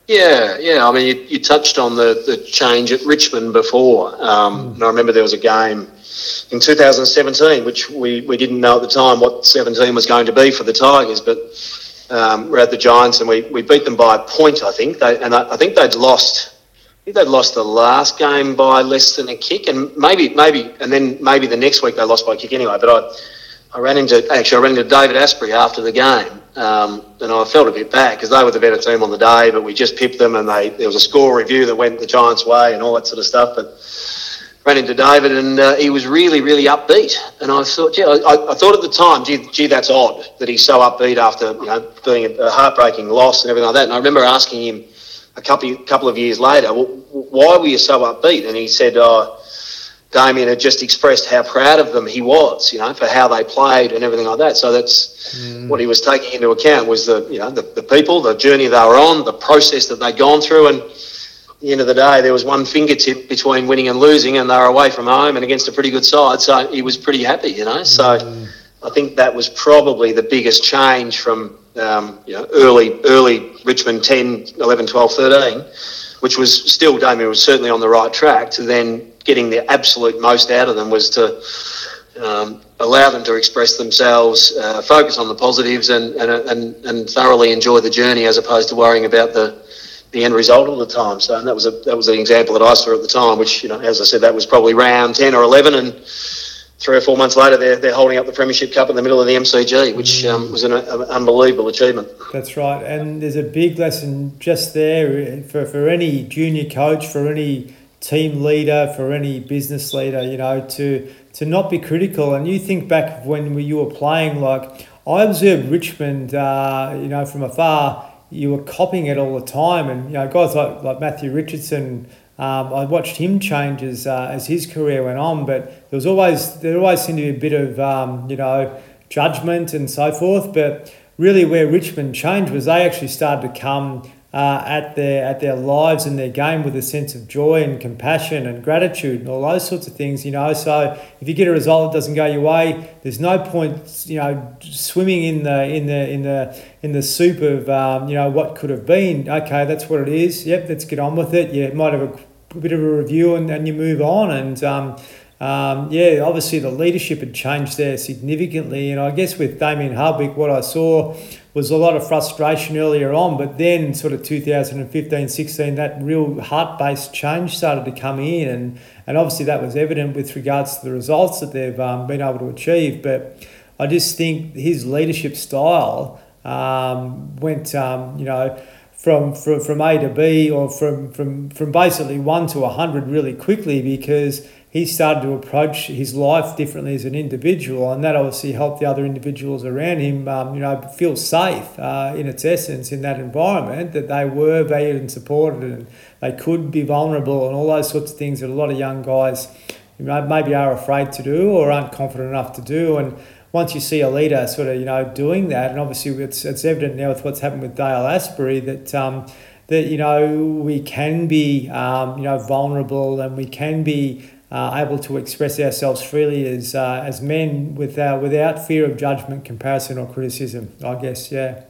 Yeah, yeah. I mean, you, you touched on the, the change at Richmond before. Um, mm. And I remember there was a game in 2017, which we, we didn't know at the time what 17 was going to be for the Tigers, but um, we're at the Giants and we, we beat them by a point, I think. They, and I, I think they'd lost. I think they'd lost the last game by less than a kick, and maybe, maybe, and then maybe the next week they lost by a kick anyway. But I, I ran into actually I ran into David Astbury after the game, um, and I felt a bit bad because they were the better team on the day, but we just pipped them, and they there was a score review that went the Giants' way and all that sort of stuff. But ran into David, and uh, he was really, really upbeat. And I thought, yeah, I, I, thought at the time, gee, gee, that's odd that he's so upbeat after you know being a, heartbreaking loss and everything like that. And I remember asking him a couple couple of years later, well, why were you so upbeat? And he said, oh Damien had just expressed how proud of them he was, you know, for how they played and everything like that. So that's mm. what he was taking into account was the, you know, the, the people, the journey they were on, the process that they'd gone through. And at the end of the day, there was one fingertip between winning and losing, and they were away from home and against a pretty good side. So he was pretty happy, you know. So mm. I think that was probably the biggest change from, um, you know, early, early Richmond 10, 11, 12, 13, which was still, Damien was certainly on the right track to then getting the absolute most out of them was to um, allow them to express themselves, uh, focus on the positives, and, and, and, and thoroughly enjoy the journey as opposed to worrying about the, the end result all the time. So and that was a that was an example that I saw at the time, which you know, as I said, that was probably round ten or eleven, and three or four months later, they're, they're holding up the Premiership Cup in the middle of the MCG, which um, was an, an, unbelievable achievement. That's right, and there's a big lesson just there for, for any junior coach, for any team leader, for any business leader, you know, to to not be critical. And you think back when you were playing, like I observed Richmond, uh, you know, from afar. You were copying it all the time, and you know, guys like like Matthew Richardson. Um, I watched him change as, uh, as his career went on, but there was always there always seemed to be a bit of um, you know judgment and so forth. But really, where Richmond changed was they actually started to come uh, at their at their lives and their game with a sense of joy and compassion and gratitude and all those sorts of things. You know, so if you get a result that doesn't go your way, there's no point you know swimming in the in the in the in the soup of um, you know what could have been. Okay, that's what it is. Yep, let's get on with it. You might have a bit of a review and, and you move on and. Um, um, yeah, obviously the leadership had changed there significantly, and I guess with Damien Hardwick, what I saw was a lot of frustration earlier on, but then sort of 2015 16, that real heart based change started to come in, and, and obviously that was evident with regards to the results that they've um, been able to achieve. But I just think his leadership style um, went, um, you know, from, from, from A to B or from, from, from basically one to 100 really quickly because he started to approach his life differently as an individual, and that obviously helped the other individuals around him, um, you know, feel safe uh, in its essence in that environment that they were valued and supported, and they could be vulnerable, and all those sorts of things that a lot of young guys you know, maybe are afraid to do or aren't confident enough to do, and once you see a leader sort of you know doing that, and obviously it's, it's evident now with what's happened with Dale Astbury that. Um, that you know we can be um, you know vulnerable and we can be uh, able to express ourselves freely as uh, as men without without fear of judgment, comparison, or criticism. I guess, yeah.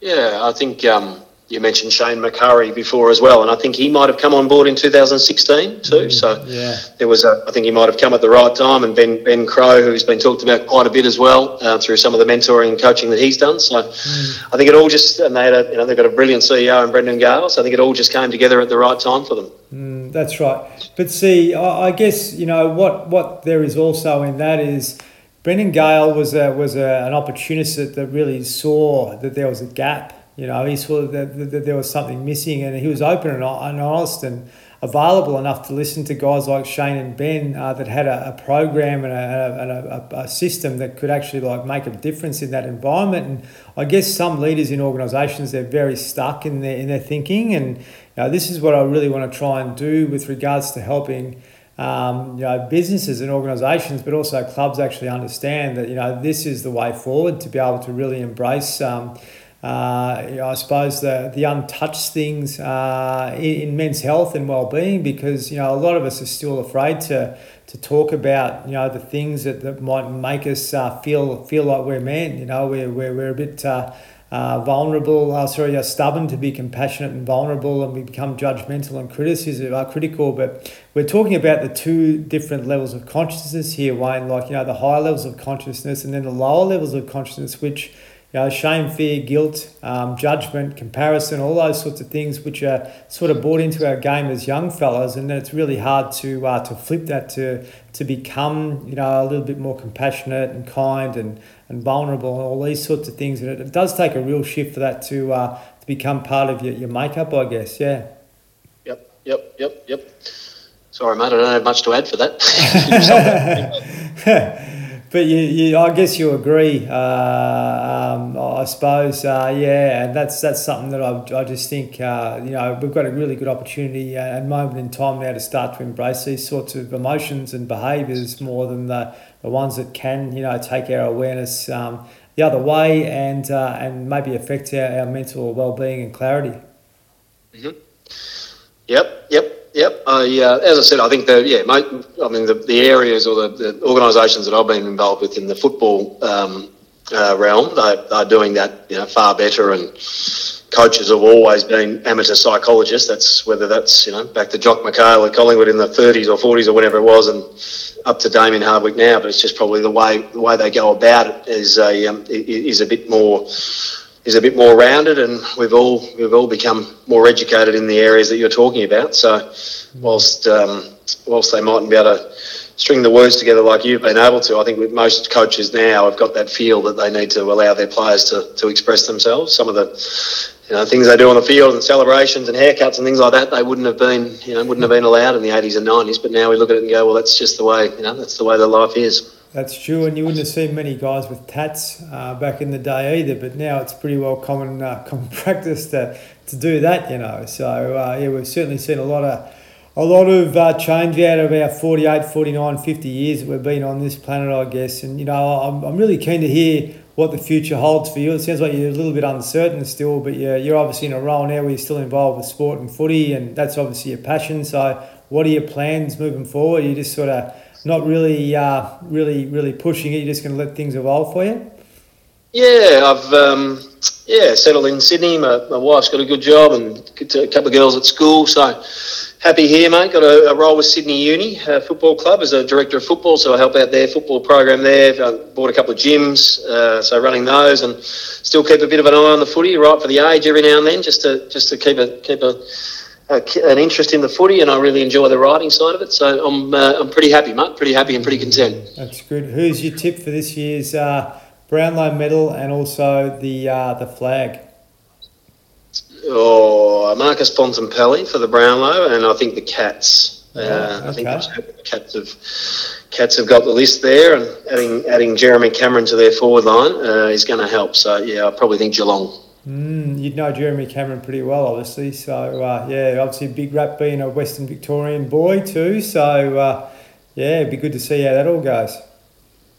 Yeah, I think um, you mentioned Shane McCurry before as well, and I think he might have come on board in 2016 too. Mm, so yeah. there was, a, I think he might have come at the right time, and Ben Ben Crowe, who's been talked about quite a bit as well uh, through some of the mentoring and coaching that he's done. So mm. I think it all just, and they had, a, you know, they've got a brilliant CEO in Brendan Gale. So I think it all just came together at the right time for them. Mm, that's right. But see, I, I guess you know what what there is also in that is. Brendan Gale was a, was a, an opportunist that, that really saw that there was a gap you know, he saw that, that, that there was something missing, and he was open and, honest and available enough to listen to guys like Shane and Ben uh, that had a, a program and, a, and a, a, system that could actually like make a difference in that environment. And I guess some leaders in organisations they're very stuck in their in their thinking, and you know, this is what I really want to try and do with regards to helping. Um, you know, businesses and organisations, but also clubs actually understand that you know this is the way forward to be able to really embrace um, uh, I suppose the the untouched things uh, in, in, men's health and well-being because you know a lot of us are still afraid to to talk about you know the things that, that might make us uh, feel feel like we're men. You know we're, we're, we're a bit uh, uh, vulnerable uh, sorry uh, stubborn to be compassionate and vulnerable and we become judgmental and criticism uh, critical. But we're talking about the two different levels of consciousness here Wayne like you know the higher levels of consciousness and then the lower levels of consciousness which you know, shame, fear, guilt, um, judgment, comparison, all those sorts of things which are sort of brought into our game as young fellas, and then it's really hard to uh, to flip that to to become you know a little bit more compassionate and kind and, and vulnerable and all these sorts of things. And it, it does take a real shift for that to uh, to become part of your, your makeup, I guess. Yeah. Yep. Yep. Yep. Yep. Sorry, mate. I don't have much to add for that. but you, you, I guess you agree. Uh, um, I suppose, uh, yeah, and that's that's something that I, I just think uh, you know we've got a really good opportunity and moment in time now to start to embrace these sorts of emotions and behaviours more than the, the ones that can you know take our awareness um, the other way and uh, and maybe affect our, our mental well being and clarity. Mm-hmm. Yep. Yep. Yep. I, uh, as I said, I think the yeah, I mean the, the areas or the, the organisations that I've been involved with in the football um, uh, realm, they, are doing that you know far better. And coaches have always been amateur psychologists. That's whether that's you know back to Jock McHale at Collingwood in the 30s or 40s or whatever it was, and up to Damien Hardwick now. But it's just probably the way the way they go about it is a um, is a bit more is a bit more rounded, and we've all we've all become more educated in the areas that you're talking about. So, whilst um, whilst they mightn't be able to string the words together like you've been able to. I think with most coaches now have got that feel that they need to allow their players to, to express themselves. Some of the you know things they do on the field and celebrations and haircuts and things like that they wouldn't have been you know wouldn't have been allowed in the 80s and 90s. But now we look at it and go, well, that's just the way you know that's the way the life is. That's true, and you wouldn't have seen many guys with tats uh, back in the day either. But now it's pretty well common uh, common practice to, to do that, you know. So uh, yeah, we've certainly seen a lot of a lot of uh, change out of our 48, 49, 50 years that we've been on this planet, I guess. And you know, I'm, I'm really keen to hear what the future holds for you. It sounds like you're a little bit uncertain still, but you're, you're obviously in a role now where you're still involved with sport and footy, and that's obviously your passion. So, what are your plans moving forward? You just sort of not really, uh, really, really pushing it. You're just going to let things evolve for you. Yeah, I've um, yeah settled in Sydney. My, my wife's got a good job and a couple of girls at school, so happy here, mate. Got a, a role with Sydney Uni Football Club as a director of football, so I help out their football program there. I bought a couple of gyms, uh, so running those, and still keep a bit of an eye on the footy, write for the age every now and then, just to just to keep a keep a an interest in the footy, and I really enjoy the writing side of it. So I'm uh, I'm pretty happy, mate. Pretty happy and pretty content. That's good. Who's your tip for this year's uh, Brownlow medal and also the uh, the flag? Oh, Marcus Bontempelli for the Brownlow, and I think the Cats. Uh, okay. I think the Cats have Cats have got the list there, and adding adding Jeremy Cameron to their forward line uh, is going to help. So yeah, I probably think Geelong. Mm, you'd know Jeremy Cameron pretty well, obviously. So uh, yeah, obviously a big rap being a Western Victorian boy too. So uh, yeah, it'd be good to see how that all goes.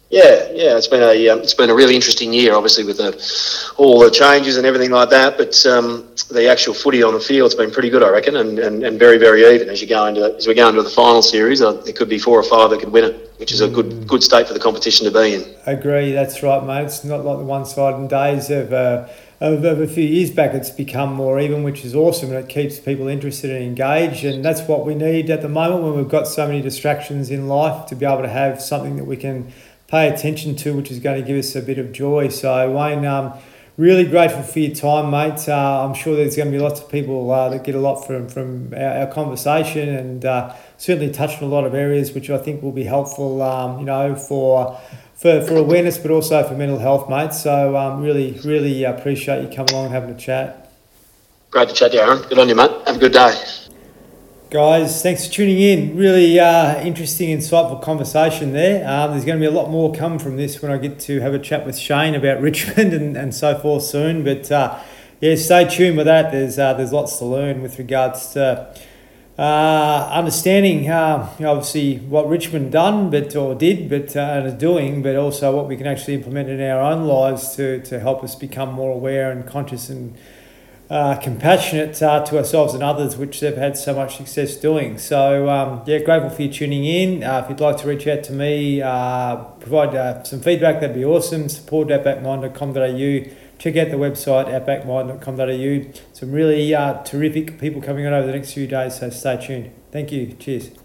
Yeah, yeah, it's been a um, it's been a really interesting year, obviously with the, all the changes and everything like that. But um, the actual footy on the field's been pretty good, I reckon, and, and, and very very even as you go into as we go into the final series. Uh, there could be four or five that could win it, which is a good mm. good state for the competition to be in. Agree, that's right, mate. It's not like the one-sided days of. Uh, of a few years back, it's become more even, which is awesome, and it keeps people interested and engaged. And that's what we need at the moment when we've got so many distractions in life to be able to have something that we can pay attention to, which is going to give us a bit of joy. So, Wayne, um, really grateful for your time, mate. Uh, I'm sure there's going to be lots of people uh, that get a lot from, from our, our conversation and uh, certainly touched on a lot of areas which I think will be helpful, um, you know, for for, for awareness, but also for mental health, mate. So um, really, really appreciate you coming along and having a chat. Great to chat to you, Aaron. Good on you, mate. Have a good day. Guys, thanks for tuning in. Really uh, interesting, insightful conversation there. Um, there's going to be a lot more come from this when I get to have a chat with Shane about Richmond and, and so forth soon. But uh, yeah, stay tuned with that. There's uh, there's lots to learn with regards to uh, understanding uh, obviously what Richmond done, but or did, but uh, and is doing, but also what we can actually implement in our own lives to, to help us become more aware and conscious and uh, compassionate uh, to ourselves and others, which they've had so much success doing. So um, yeah, grateful for you tuning in. Uh, if you'd like to reach out to me, provide some feedback, that'd be awesome. Support at outbackmind.com.au check out the website outbackmind.com.au. Some really uh, terrific people coming on over the next few days, so stay tuned. Thank you. Cheers.